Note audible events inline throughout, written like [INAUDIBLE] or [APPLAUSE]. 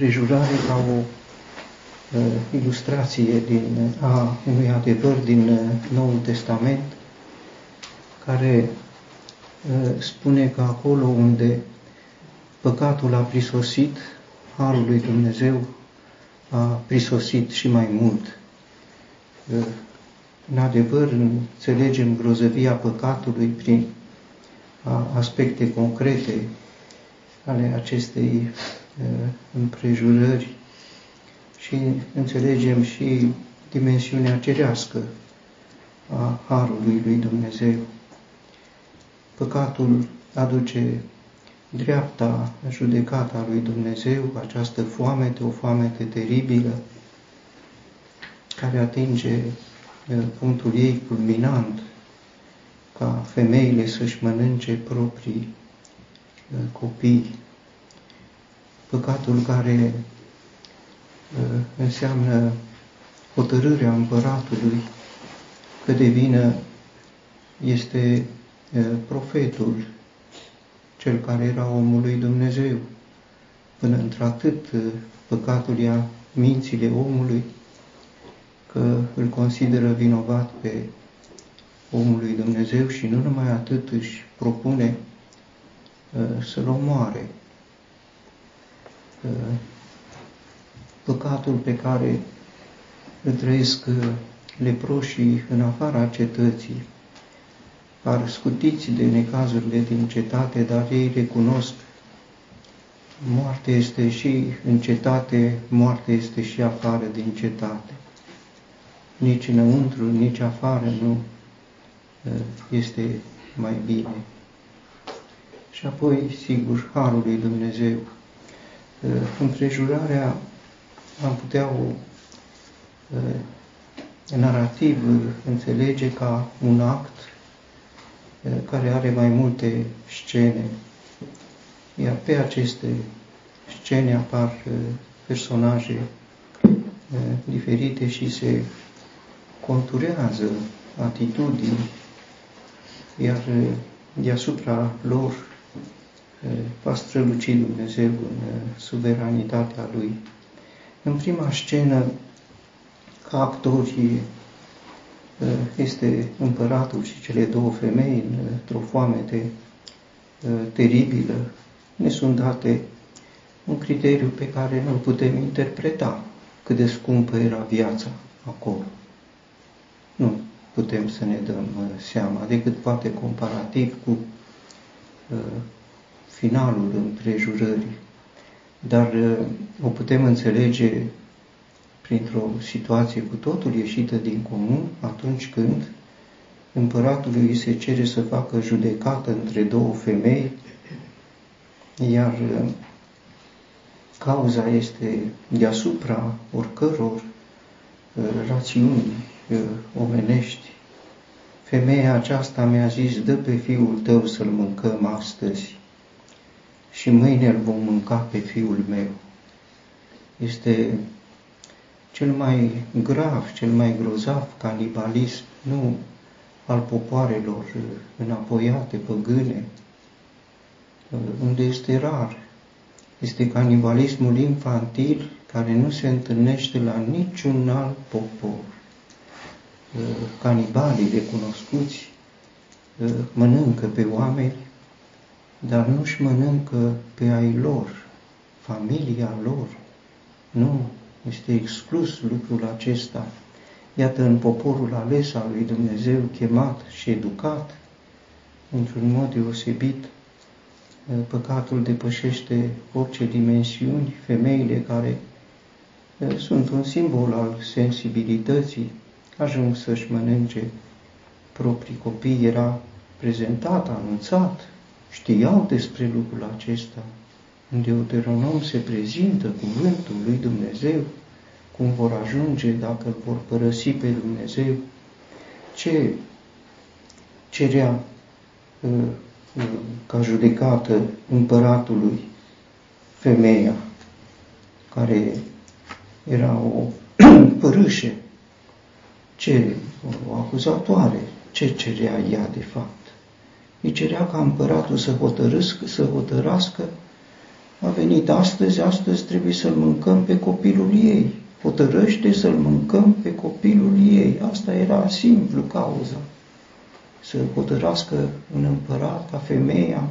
Prejurare ca o uh, ilustrație din, a unui adevăr din uh, Noul Testament care uh, spune că acolo unde păcatul a prisosit, Harul lui Dumnezeu a prisosit și mai mult. Uh, în adevăr, înțelegem grozăvia păcatului prin aspecte concrete ale acestei împrejurări și înțelegem și dimensiunea cerească a Harului lui Dumnezeu. Păcatul aduce dreapta judecata lui Dumnezeu, această foamete, o foamete teribilă, care atinge punctul ei culminant, ca femeile să-și mănânce proprii copii păcatul care uh, înseamnă hotărârea împăratului că de vină este uh, profetul, cel care era omul lui Dumnezeu. Până într-atât uh, păcatul ia mințile omului că îl consideră vinovat pe omul lui Dumnezeu și nu numai atât își propune să-l omoare păcatul pe care îl trăiesc uh, leproșii în afara cetății, par scutiți de necazurile din cetate, dar ei recunosc moarte este și în cetate, moarte este și afară din cetate. Nici înăuntru, nici afară nu uh, este mai bine. Și apoi, sigur, Harul lui Dumnezeu împrejurarea am putea o narrativ înțelege ca un act care are mai multe scene, iar pe aceste scene apar personaje diferite și se conturează atitudini, iar deasupra lor va străluci Dumnezeu în uh, suveranitatea Lui. În prima scenă, ca actori, uh, este împăratul și cele două femei într-o foamete uh, teribilă. Ne sunt date un criteriu pe care nu putem interpreta cât de scumpă era viața acolo. Nu putem să ne dăm seama, decât poate comparativ cu finalul împrejurării, dar uh, o putem înțelege printr-o situație cu totul ieșită din comun atunci când împăratului îi se cere să facă judecată între două femei, iar uh, cauza este deasupra oricăror uh, rațiuni omenești. Femeia aceasta mi-a zis, dă pe fiul tău să-l mâncăm astăzi și mâine îl vom mânca pe fiul meu. Este cel mai grav, cel mai grozav canibalism, nu al popoarelor înapoiate, păgâne, unde este rar. Este canibalismul infantil care nu se întâlnește la niciun alt popor. Canibalii recunoscuți mănâncă pe oameni dar nu-și mănâncă pe ai lor, familia lor. Nu, este exclus lucrul acesta. Iată, în poporul ales al lui Dumnezeu, chemat și educat, într-un mod deosebit, păcatul depășește orice dimensiuni, femeile care sunt un simbol al sensibilității, ajung să-și mănânce proprii copii, era prezentat, anunțat știau despre lucrul acesta. În Deuteronom se prezintă cuvântul lui Dumnezeu, cum vor ajunge dacă îl vor părăsi pe Dumnezeu, ce cerea uh, uh, ca judecată împăratului femeia, care era o [CLEARS THROAT] părâșe, ce o acuzatoare, ce cerea ea de fapt îi cerea ca împăratul să, hotărâscă, să hotărască a venit astăzi, astăzi trebuie să-l mâncăm pe copilul ei. Hotărăște să-l mâncăm pe copilul ei. Asta era simplu cauza. Să hotărască un împărat ca femeia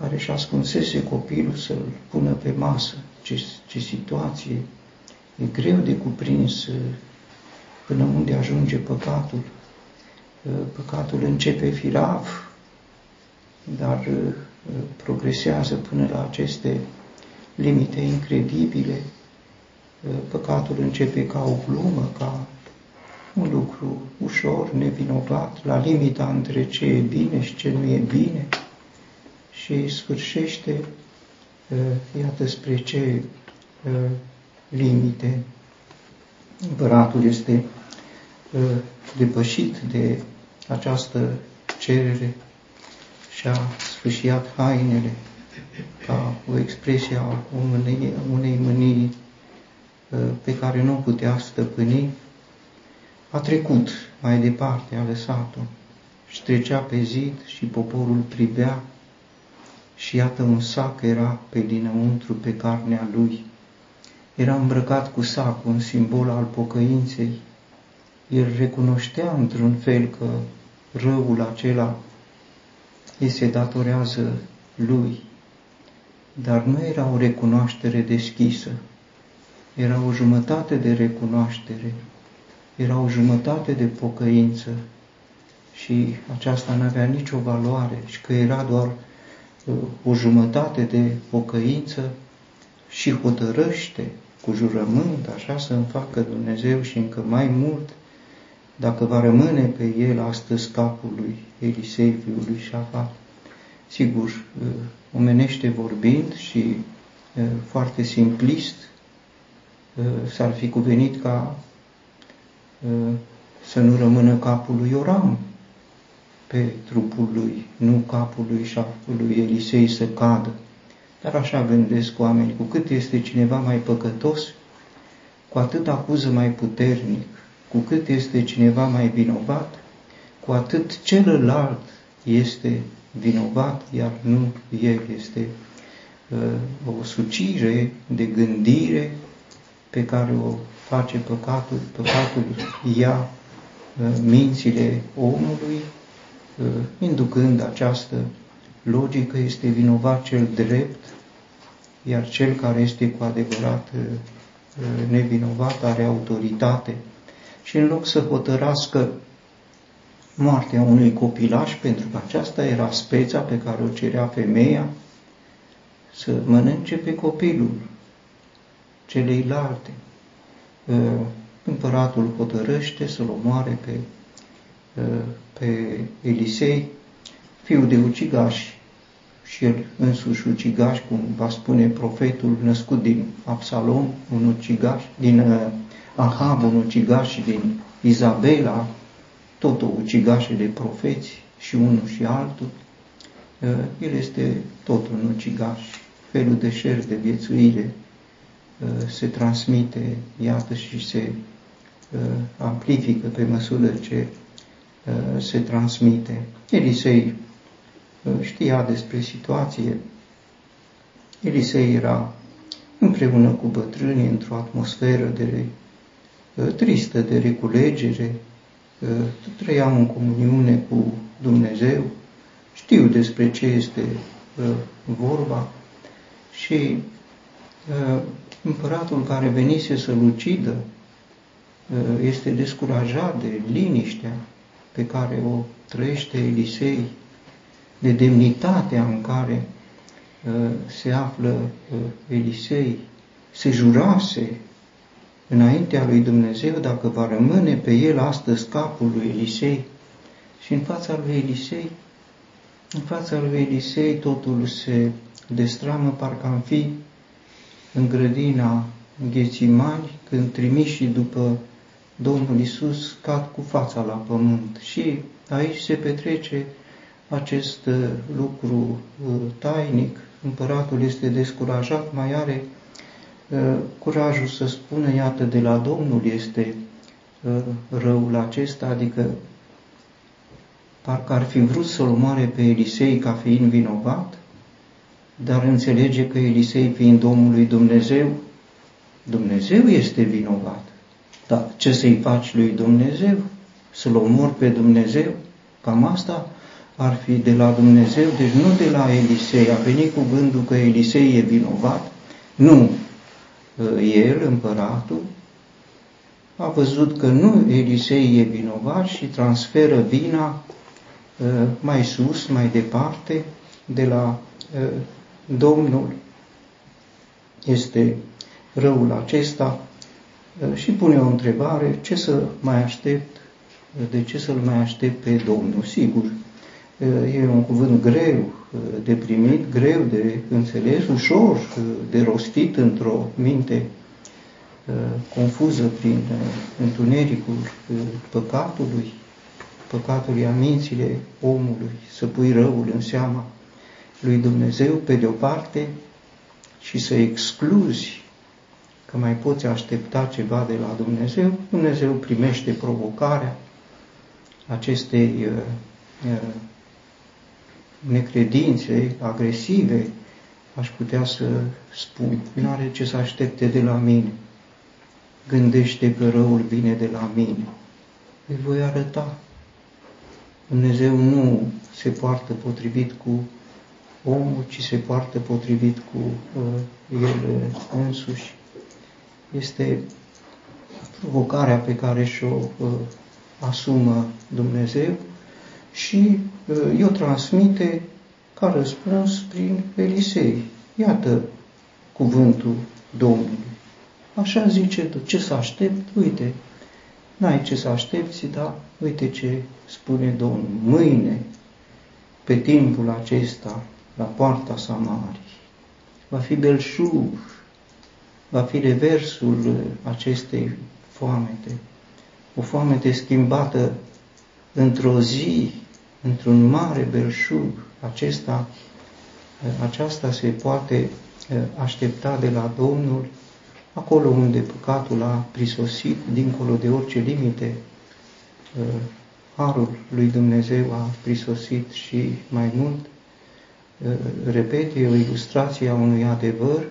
care și ascunsese copilul să-l pună pe masă. Ce, ce situație! E greu de cuprins uh, până unde ajunge păcatul. Uh, păcatul începe firav, dar uh, progresează până la aceste limite incredibile. Păcatul începe ca o glumă, ca un lucru ușor, nevinovat, la limita între ce e bine și ce nu e bine și sfârșește, iată spre ce limite. Împăratul este depășit de această cerere și a sfâșiat hainele ca o expresie a unei, unei mânii pe care nu putea stăpâni, a trecut mai departe, a lăsat-o și trecea pe zid și poporul privea și iată un sac era pe dinăuntru pe carnea lui. Era îmbrăcat cu sac, un simbol al pocăinței. El recunoștea într-un fel că răul acela îi se datorează lui, dar nu era o recunoaștere deschisă, era o jumătate de recunoaștere, era o jumătate de pocăință. Și aceasta nu avea nicio valoare și că era doar uh, o jumătate de pocăință și hotărăște cu jurământ, așa să-mi facă Dumnezeu și încă mai mult, dacă va rămâne pe el astăzi capul lui Elisei, fiul lui Șafat. Sigur, uh, omenește vorbind și uh, foarte simplist, s-ar fi cuvenit ca să nu rămână capul lui Oram pe trupul lui, nu capul lui șaful lui Elisei să cadă. Dar așa gândesc oamenii, cu cât este cineva mai păcătos, cu atât acuză mai puternic, cu cât este cineva mai vinovat, cu atât celălalt este vinovat, iar nu el este uh, o sucire de gândire pe care o face păcatul, păcatul ia uh, mințile omului, uh, inducând această logică, este vinovat cel drept, iar cel care este cu adevărat uh, nevinovat are autoritate. Și în loc să hotărască moartea unui copilaș, pentru că aceasta era speța pe care o cerea femeia, să mănânce pe copilul celeilalte. Împăratul hotărăște să-l omoare pe, pe Elisei, fiul de ucigaș, și el însuși ucigaș, cum va spune profetul născut din Absalom, un ucigaș, din uh, Ahab, un ucigaș și din Izabela, tot o ucigașă de profeți și unul și altul. Uh, el este tot un ucigaș, felul de șer de viețuire Uh, se transmite, iată, și se uh, amplifică pe măsură ce uh, se transmite. Elisei știa despre situație. Elisei era împreună cu bătrânii într-o atmosferă de tristă de reculegere, trăiau în comuniune cu Dumnezeu, știu despre ce este vorba și împăratul care venise să-l ucidă uh, este descurajat de liniștea pe care o trăiește Elisei, de demnitatea în care uh, se află uh, Elisei, se jurase înaintea lui Dumnezeu dacă va rămâne pe el astăzi capul lui Elisei și în fața lui Elisei, în fața lui Elisei totul se destramă parcă am fi în grădina Ghețimani, când trimiși după Domnul Isus cad cu fața la pământ. Și aici se petrece acest uh, lucru uh, tainic. Împăratul este descurajat, mai are uh, curajul să spună, iată, de la Domnul este răul acesta, adică parcă ar fi vrut să-l omoare pe Elisei ca fiind vinovat, dar înțelege că Elisei, fiind omul lui Dumnezeu, Dumnezeu este vinovat. Dar ce să-i faci lui Dumnezeu? Să-l omori pe Dumnezeu? Cam asta ar fi de la Dumnezeu, deci nu de la Elisei. A venit cuvântul că Elisei e vinovat. Nu. El, împăratul, a văzut că nu Elisei e vinovat și transferă vina mai sus, mai departe, de la Domnul. Este răul acesta și pune o întrebare, ce să mai aștept, de ce să-L mai aștept pe Domnul? Sigur, e un cuvânt greu de primit, greu de înțeles, ușor de rostit într-o minte confuză prin întunericul păcatului, păcatului a mințile omului, să pui răul în seama lui Dumnezeu pe de o parte și să excluzi că mai poți aștepta ceva de la Dumnezeu, Dumnezeu primește provocarea acestei uh, uh, necredințe agresive, aș putea să spun, nu are ce să aștepte de la mine. Gândește că răul vine de la mine. Îi voi arăta. Dumnezeu nu se poartă potrivit cu omul, ci se poartă potrivit cu uh, el însuși. Este provocarea pe care și-o uh, asumă Dumnezeu și uh, o transmite ca răspuns prin Elisei. Iată cuvântul Domnului. Așa zice tu, ce să aștept? Uite, n-ai ce să aștepți, dar uite ce spune Domnul. Mâine, pe timpul acesta, la poarta Samarii, va fi belșug, va fi reversul acestei foamete, o foamete schimbată într-o zi, într-un mare belșug. Acesta, aceasta se poate eh, aștepta de la Domnul acolo unde păcatul a prisosit, dincolo de orice limite, eh, harul lui Dumnezeu a prisosit și mai mult. Eh, repet, e o ilustrație a unui adevăr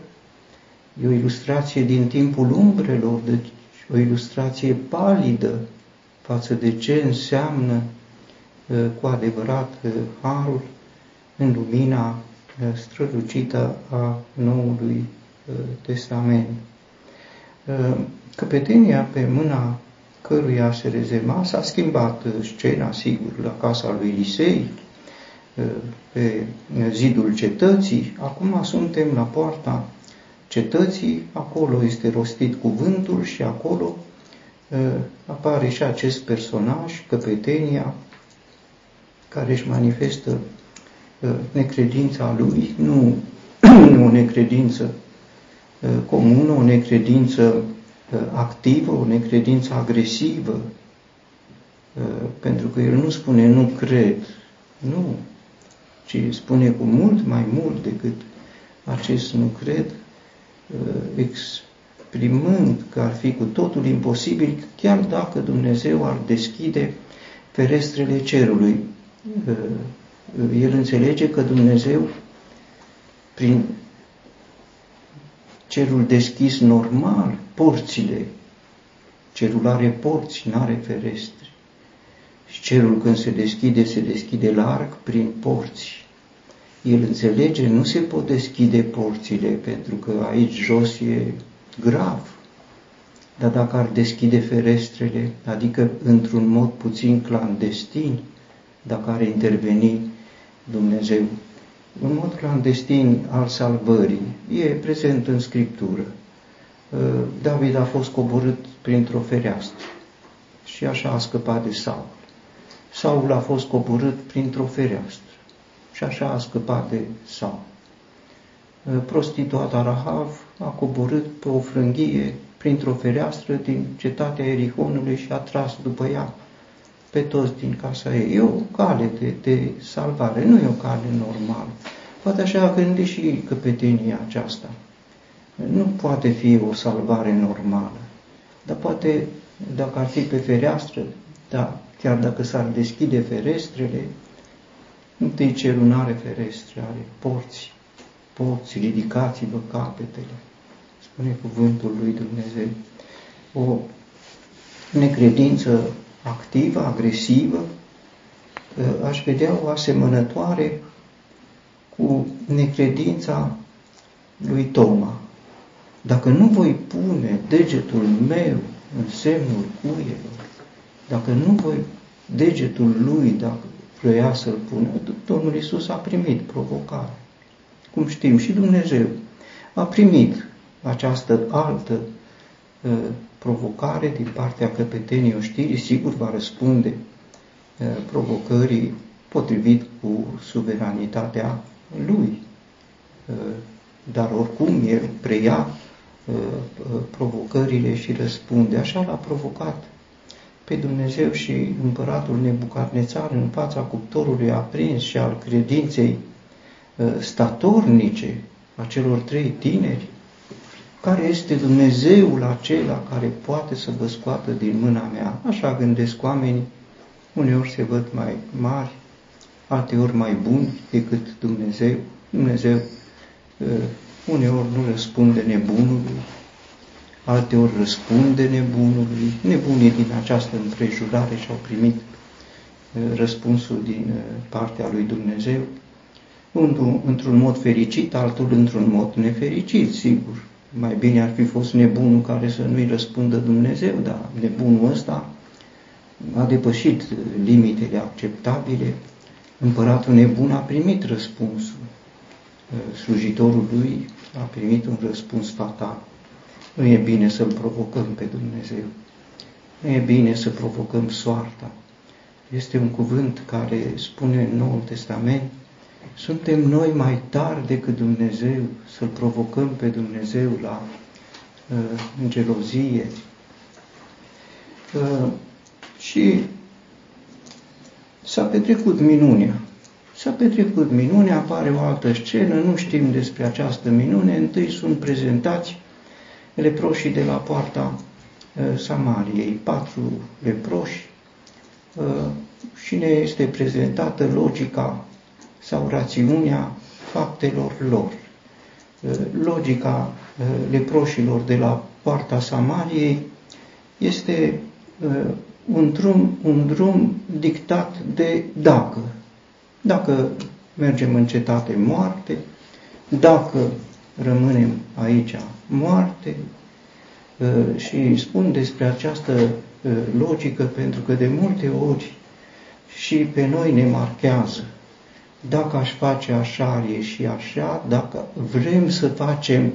E o ilustrație din timpul umbrelor, deci o ilustrație palidă față de ce înseamnă uh, cu adevărat uh, harul în lumina uh, strălucită a Noului Testament. Căpetenia pe mâna căruia se rezema s-a schimbat scena, sigur, la casa lui Elisei, pe zidul cetății. Acum suntem la poarta cetății, acolo este rostit cuvântul și acolo uh, apare și acest personaj, căpetenia, care își manifestă uh, necredința lui, nu, [CLEARS THROAT] nu o necredință uh, comună, o necredință activă, o necredință agresivă, pentru că el nu spune nu cred, nu, ci spune cu mult mai mult decât acest nu cred, Uh, exprimând că ar fi cu totul imposibil, chiar dacă Dumnezeu ar deschide ferestrele cerului. Uh, el înțelege că Dumnezeu, prin cerul deschis normal, porțile, cerul are porți, nu are ferestre. Și cerul când se deschide, se deschide larg prin porți el înțelege, nu se pot deschide porțile, pentru că aici jos e grav. Dar dacă ar deschide ferestrele, adică într-un mod puțin clandestin, dacă ar interveni Dumnezeu, un mod clandestin al salvării, e prezent în Scriptură. Uh, David a fost coborât printr-o fereastră și așa a scăpat de Saul. Saul a fost coborât printr-o fereastră și așa a scăpat de Saul. Prostituata Rahav a coborât pe o frânghie printr-o fereastră din cetatea Erihonului și a tras după ea pe toți din casa ei. E o cale de, de salvare, nu e o cale normală. Poate așa a gândit și căpetenia aceasta. Nu poate fi o salvare normală, dar poate, dacă ar fi pe fereastră, da, chiar dacă s-ar deschide ferestrele, Întâi cerul nu are ferestre, are porți. Porți, ridicați-vă capetele. Spune cuvântul lui Dumnezeu. O necredință activă, agresivă, aș vedea o asemănătoare cu necredința lui Toma. Dacă nu voi pune degetul meu în semnul cuielor, dacă nu voi degetul lui, dacă vroia să-l pună, Domnul Isus a primit provocare. Cum știm, și Dumnezeu a primit această altă uh, provocare din partea căpetenii oștirii, sigur va răspunde uh, provocării potrivit cu suveranitatea lui. Uh, dar oricum el preia uh, uh, provocările și răspunde. Așa l-a provocat pe Dumnezeu și împăratul Nebucadnețar în fața cuptorului aprins și al credinței statornice a celor trei tineri, care este Dumnezeul acela care poate să vă scoată din mâna mea. Așa gândesc oamenii, uneori se văd mai mari, alteori mai buni decât Dumnezeu. Dumnezeu uh, uneori nu răspunde nebunului, alteori răspunde nebunului. Nebunii din această împrejurare și-au primit uh, răspunsul din uh, partea lui Dumnezeu, unul într-un mod fericit, altul într-un mod nefericit, sigur. Mai bine ar fi fost nebunul care să nu-i răspundă Dumnezeu, dar nebunul ăsta a depășit limitele acceptabile. Împăratul nebun a primit răspunsul slujitorul lui a primit un răspuns fatal. Nu e bine să-L provocăm pe Dumnezeu. Nu e bine să provocăm soarta. Este un cuvânt care spune în Noul Testament, suntem noi mai tari decât Dumnezeu să-L provocăm pe Dumnezeu la uh, gelozie. Uh, și s-a petrecut minunea. S-a petrecut minune, apare o altă scenă, nu știm despre această minune, întâi sunt prezentați leproșii de la poarta uh, Samariei, patru leproși uh, și ne este prezentată logica sau rațiunea faptelor lor. Uh, logica leproșilor de la poarta Samariei este un drum, un drum dictat de dacă, dacă mergem în cetate, moarte. Dacă rămânem aici, moarte. Uh, și spun despre această uh, logică pentru că de multe ori și pe noi ne marchează. Dacă aș face așa, ar ieși așa, dacă vrem să facem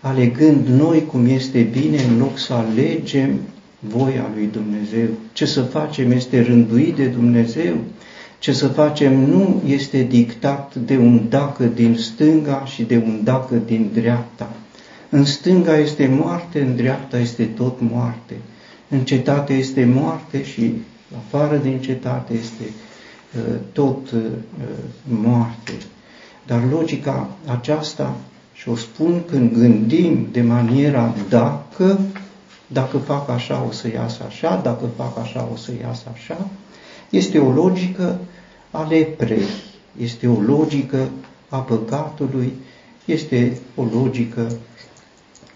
alegând noi cum este bine, în loc să alegem voia lui Dumnezeu. Ce să facem este rânduit de Dumnezeu, ce să facem nu este dictat de un dacă din stânga și de un dacă din dreapta. În stânga este moarte, în dreapta este tot moarte. În cetate este moarte și afară din cetate este uh, tot uh, moarte. Dar logica aceasta, și o spun când gândim de maniera dacă, dacă fac așa o să iasă așa, dacă fac așa o să iasă așa, este o logică a leprei, este o logică a păcatului, este o logică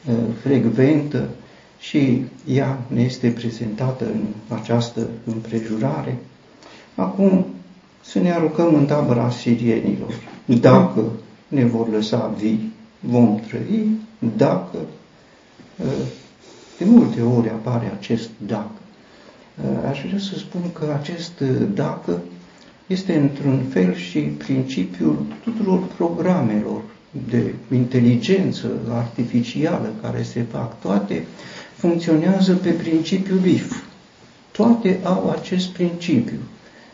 uh, frecventă și ea ne este prezentată în această împrejurare. Acum să ne aruncăm în tabăra sirienilor. Dacă ne vor lăsa vii, vom trăi, dacă uh, de multe ori apare acest dacă. Uh, aș vrea să spun că acest dacă este într-un fel și principiul tuturor programelor de inteligență artificială care se fac. Toate funcționează pe principiul if. Toate au acest principiu.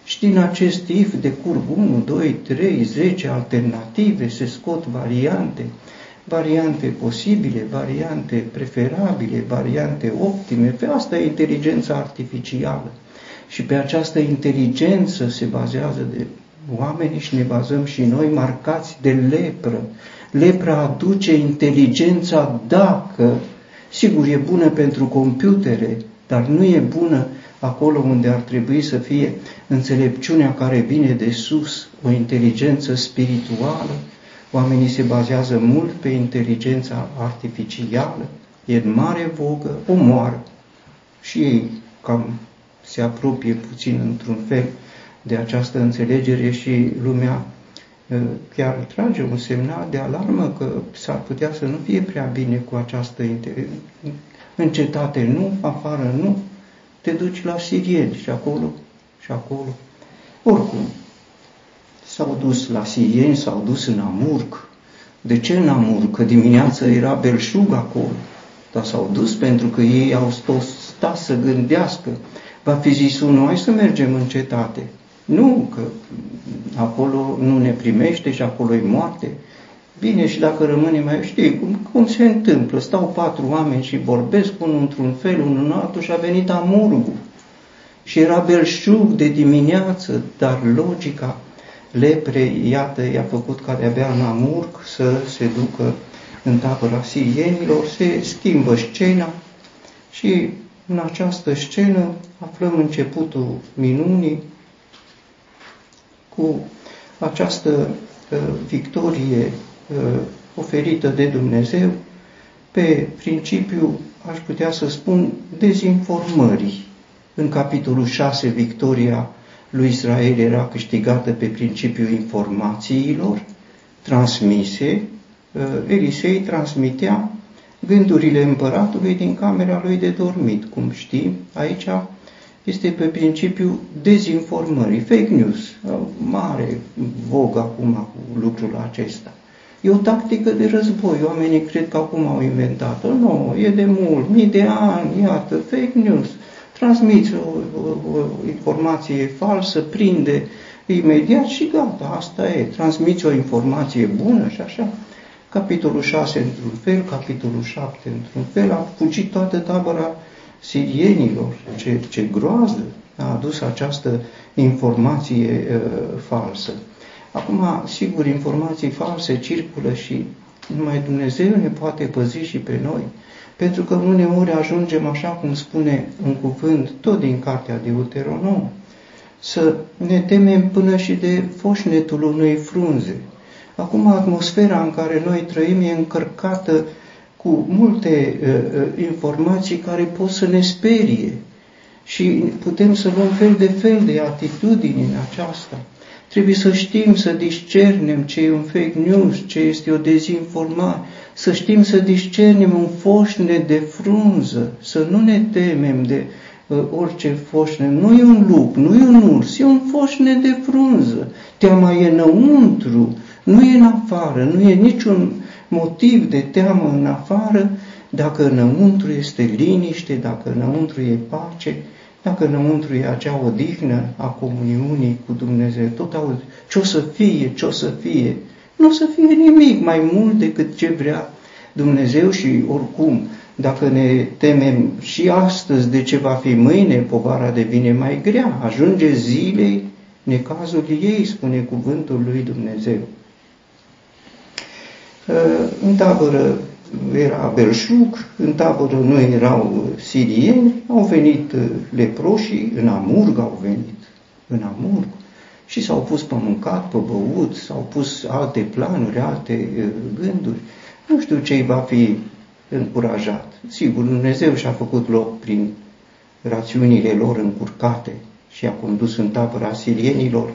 Și din acest if decurg 1, 2, 3, 10 alternative, se scot variante, variante posibile, variante preferabile, variante optime. Pe asta e inteligența artificială. Și pe această inteligență se bazează de oamenii și ne bazăm și noi marcați de lepră. Lepra aduce inteligența dacă, sigur, e bună pentru computere, dar nu e bună acolo unde ar trebui să fie înțelepciunea care vine de sus, o inteligență spirituală, Oamenii se bazează mult pe inteligența artificială, e în mare vogă, omoară. Și ei cam se apropie puțin într-un fel de această înțelegere și lumea ă, chiar trage un semnal de alarmă că s-ar putea să nu fie prea bine cu această în cetate nu, afară nu, te duci la sirieni și acolo și acolo. Oricum, s-au dus la sirieni, s-au dus în Amurg. De ce în Amurg? Că dimineața era belșug acolo. Dar s-au dus pentru că ei au stat să gândească. Va fi zis unul, hai să mergem în cetate. Nu, că acolo nu ne primește și acolo e moarte. Bine, și dacă rămâne mai știi cum, cum se întâmplă, stau patru oameni și vorbesc unul într-un fel, unul în altul și a venit amurgul. Și era belșug de dimineață, dar logica leprei, iată, i-a făcut ca de-abia în amurg să se ducă în tabăra sirienilor, se schimbă scena și în această scenă aflăm începutul minunii cu această uh, victorie uh, oferită de Dumnezeu pe principiu, aș putea să spun, dezinformării. În capitolul 6, victoria lui Israel era câștigată pe principiul informațiilor transmise. Uh, Elisei transmitea gândurile împăratului din camera lui de dormit. Cum știm, aici este pe principiul dezinformării, fake news, mare vog acum cu lucrul acesta. E o tactică de război. Oamenii cred că acum au inventat-o. Nu, e de mult, mii de ani, iată, fake news. Transmiți o, o, o informație falsă, prinde imediat și gata, asta e. Transmiți o informație bună și așa. Capitolul 6 într-un fel, capitolul 7 într-un fel, a fugit toată tabăra sirienilor. Ce, ce groază a adus această informație uh, falsă. Acum, sigur, informații false circulă și numai Dumnezeu ne poate păzi și pe noi. Pentru că uneori ajungem, așa cum spune un cuvânt, tot din cartea de Uteronom, să ne temem până și de foșnetul unei frunze. Acum, atmosfera în care noi trăim e încărcată cu multe uh, uh, informații care pot să ne sperie și putem să luăm fel de fel de atitudini în aceasta. Trebuie să știm să discernem ce e un fake news, ce este o dezinformare, să știm să discernem un foșne de frunză, să nu ne temem de uh, orice foșne. Nu e un lup, nu e un urs, e un foșne de frunză. Teama e înăuntru, nu e în afară, nu e niciun motiv de teamă în afară, dacă înăuntru este liniște, dacă înăuntru e pace, dacă înăuntru e acea odihnă a comuniunii cu Dumnezeu, tot auzi, ce o să fie, ce o să fie, nu o să fie nimic mai mult decât ce vrea Dumnezeu și oricum, dacă ne temem și astăzi de ce va fi mâine, povara devine mai grea, ajunge zilei necazul ei, spune cuvântul lui Dumnezeu. În tabără era belșug, în tabără nu erau sirieni, au venit leproșii, în Amurg au venit, în Amurg, și s-au pus pe mâncat, pe băut, s-au pus alte planuri, alte gânduri. Nu știu ce va fi încurajat. Sigur, Dumnezeu și-a făcut loc prin rațiunile lor încurcate și a condus în tabăra sirienilor.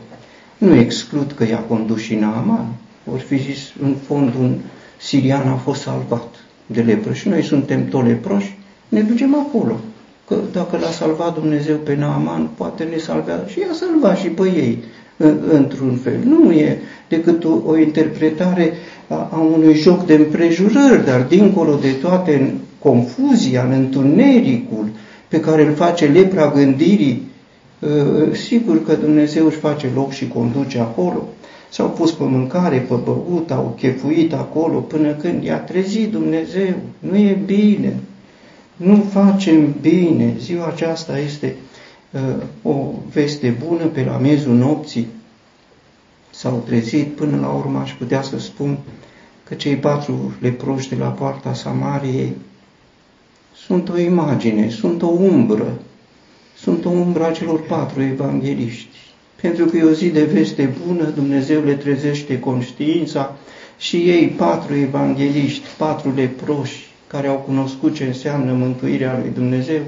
Nu exclud că i-a condus și Naaman, ori fi zis, în fond, un sirian a fost salvat de lepră și noi suntem tot leproși, ne ducem acolo. Că dacă l-a salvat Dumnezeu pe Naaman, poate ne salvează și i-a salvat și pe ei, într-un fel. Nu e decât o, o interpretare a, a unui joc de împrejurări, dar dincolo de toate în confuzia, în întunericul pe care îl face lepra gândirii, ă, sigur că Dumnezeu își face loc și conduce acolo. S-au pus pe mâncare, pe băut, au chefuit acolo până când i-a trezit Dumnezeu. Nu e bine. Nu facem bine. Ziua aceasta este uh, o veste bună pe la mezul nopții. S-au trezit până la urmă, aș putea să spun că cei patru leproși de la poarta Samariei sunt o imagine, sunt o umbră, sunt o umbră a celor patru evangeliști pentru că e o zi de veste bună, Dumnezeu le trezește conștiința, și ei, patru evangeliști, patru leproși, care au cunoscut ce înseamnă mântuirea lui Dumnezeu,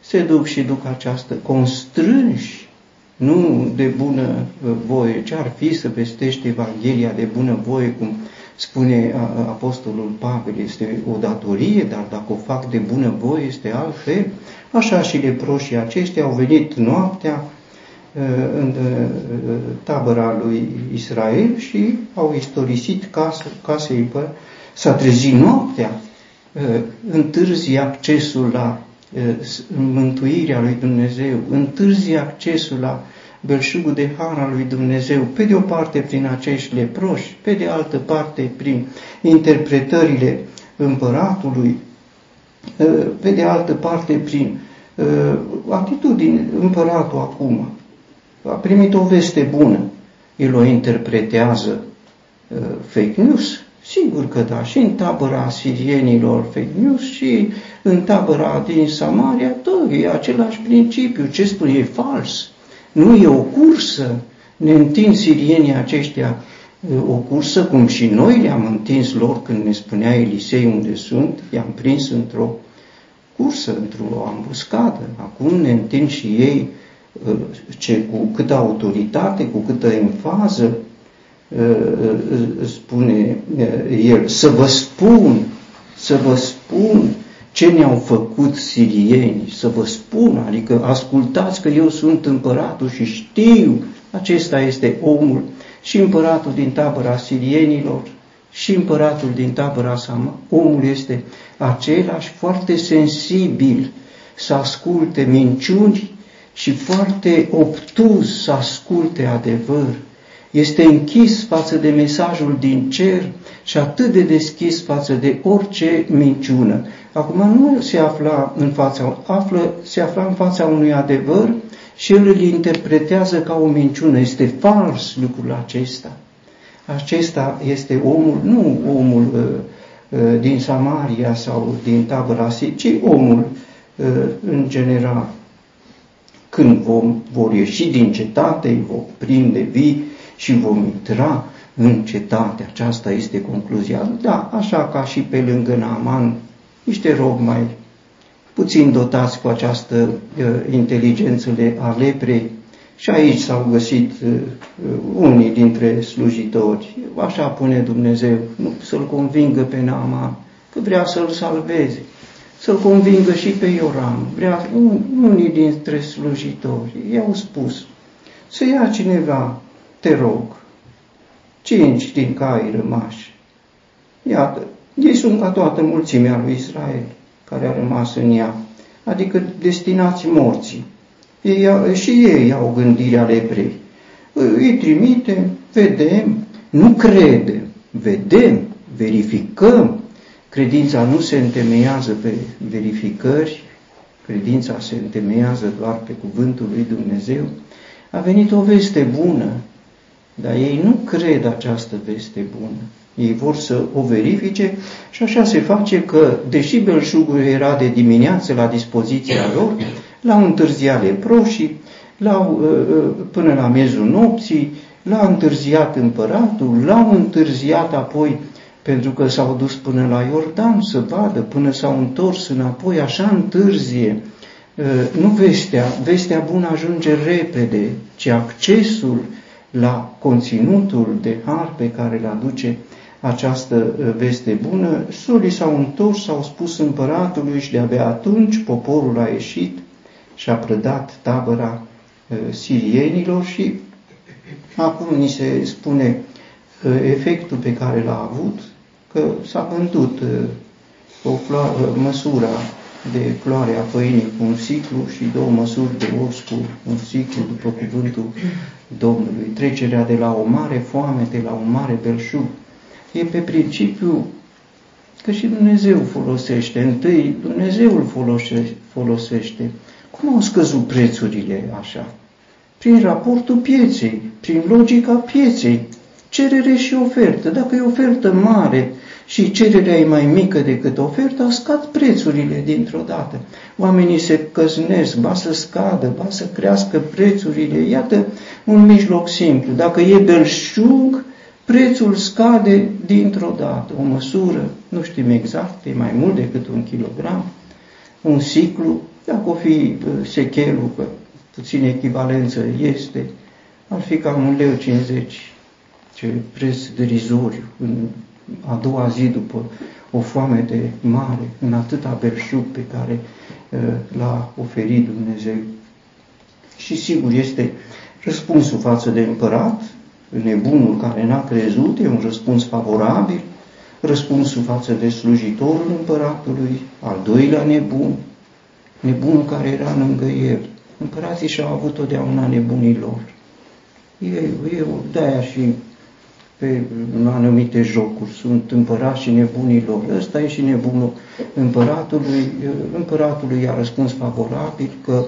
se duc și duc această constrânși, nu de bună voie, ce ar fi să vestești Evanghelia de bună voie, cum spune Apostolul Pavel, este o datorie, dar dacă o fac de bună voie este altfel. Așa și leproșii aceștia au venit noaptea în tabăra lui Israel și au istorisit casă, casei, s-a trezit noaptea, întârzi accesul la mântuirea lui Dumnezeu, întârzi accesul la belșugul de har al lui Dumnezeu, pe de o parte prin acești leproși, pe de altă parte prin interpretările împăratului, pe de altă parte prin atitudini împăratul acum. A primit o veste bună, el o interpretează fake news, Sigur că da, și în tabăra sirienilor fake news și în tabăra din Samaria, tot e același principiu. Ce spune e fals. Nu e o cursă. Ne întind sirienii aceștia o cursă, cum și noi le-am întins lor când ne spunea Elisei unde sunt, i-am prins într-o cursă, într-o ambuscadă. Acum ne întind și ei ce, cu câtă autoritate, cu câtă enfază, spune el, să vă spun, să vă spun ce ne-au făcut sirieni, să vă spun, adică ascultați că eu sunt împăratul și știu, acesta este omul și împăratul din tabăra sirienilor și împăratul din tabăra Sama, omul este același, foarte sensibil să asculte minciuni și foarte obtuz să asculte adevăr este închis față de mesajul din cer și atât de deschis față de orice minciună. Acum nu se afla în fața, află, se afla în fața unui adevăr și el îl interpretează ca o minciună. Este fals lucrul acesta. Acesta este omul, nu omul uh, uh, din Samaria sau din tabăra ci omul uh, în general. Când vom, vor ieși din cetate, îi vom prinde vii, și vom intra în cetate. Aceasta este concluzia. Da, așa ca și pe lângă Naaman, niște rob mai puțin dotați cu această uh, inteligență de a leprei, și aici s-au găsit uh, unii dintre slujitori. Așa pune Dumnezeu, nu să-l convingă pe Naaman, că vrea să-l salveze, să-l convingă și pe Ioram. Vrea, unii dintre slujitori i-au spus să ia cineva te rog, cinci din cai rămași. Iată, ei sunt ca toată mulțimea lui Israel care a rămas în ea, adică destinați morții. Ei, și ei au gândirea leprei. Îi trimitem, vedem, nu credem, vedem, verificăm. Credința nu se întemeiază pe verificări, credința se întemeiază doar pe cuvântul lui Dumnezeu. A venit o veste bună, dar ei nu cred această veste bună. Ei vor să o verifice și așa se face că, deși belșugul era de dimineață la dispoziția lor, l-au întârziat leproșii, l-au, ă, ă, până la miezul nopții, l-a întârziat împăratul, l-au întârziat apoi pentru că s-au dus până la Iordan să vadă, până s-au întors înapoi, așa întârzie. Ă, nu vestea, vestea bună ajunge repede, ci accesul la conținutul de har pe care îl aduce această uh, veste bună, solii s-au întors, s-au spus împăratului și de-abia atunci poporul a ieșit și a prădat tabăra uh, sirienilor și acum ni se spune uh, efectul pe care l-a avut, că s-a vândut o măsura de floare a făinii cu un ciclu și două măsuri de os cu un ciclu după cuvântul Domnului. Trecerea de la o mare foamete la un mare belșug e pe principiu că și Dumnezeu folosește. Întâi Dumnezeu îl folosește. Cum au scăzut prețurile așa? Prin raportul pieței, prin logica pieței, cerere și ofertă. Dacă e ofertă mare, și cererea e mai mică decât oferta, scad prețurile dintr-o dată. Oamenii se căznesc, ba să scadă, ba să crească prețurile. Iată un mijloc simplu. Dacă e belșug, prețul scade dintr-o dată, o măsură, nu știm exact, e mai mult decât un kilogram, un ciclu, dacă o fi uh, sechelul, că puțin echivalență este, ar fi cam un leu 50, ce preț derizoriu, în a doua zi după o foame de mare, în atâta belșug pe care uh, l-a oferit Dumnezeu. Și sigur este răspunsul față de împărat, nebunul care n-a crezut, e un răspuns favorabil, răspunsul față de slujitorul împăratului, al doilea nebun, nebunul care era lângă el. Împărații și-au avut totdeauna nebunii lor. Ei, eu, de-aia și pe anumite jocuri, sunt împărați și nebunii lor. Ăsta e și nebunul împăratului. Împăratului i-a răspuns favorabil că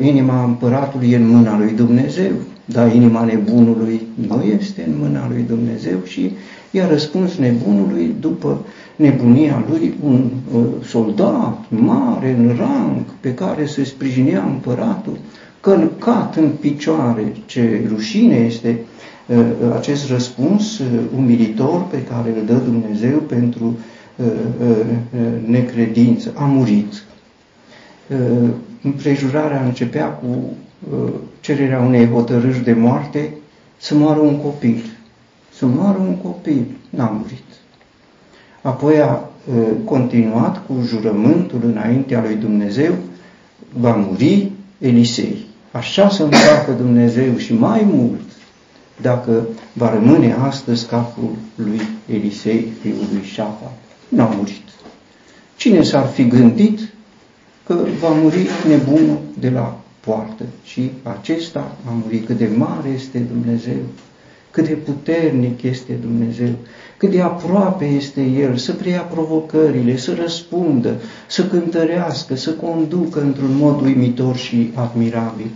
inima împăratului e în mâna lui Dumnezeu, dar inima nebunului nu este în mâna lui Dumnezeu și i-a răspuns nebunului după nebunia lui un uh, soldat mare în rang pe care se sprijinea împăratul, călcat în picioare. Ce rușine este uh, acest răspuns uh, umilitor pe care îl dă Dumnezeu pentru necredință. A murit. Împrejurarea începea cu cererea unei hotărâri de moarte să moară un copil. Să moară un copil. N-a murit. Apoi a continuat cu jurământul înaintea lui Dumnezeu, va muri Elisei. Așa să-mi facă Dumnezeu și mai mult dacă va rămâne astăzi capul lui Elisei, fiul lui Șafa. N-a murit. Cine s-ar fi gândit că va muri nebunul de la poartă și acesta a murit. Cât de mare este Dumnezeu, cât de puternic este Dumnezeu, cât de aproape este El să preia provocările, să răspundă, să cântărească, să conducă într-un mod uimitor și admirabil.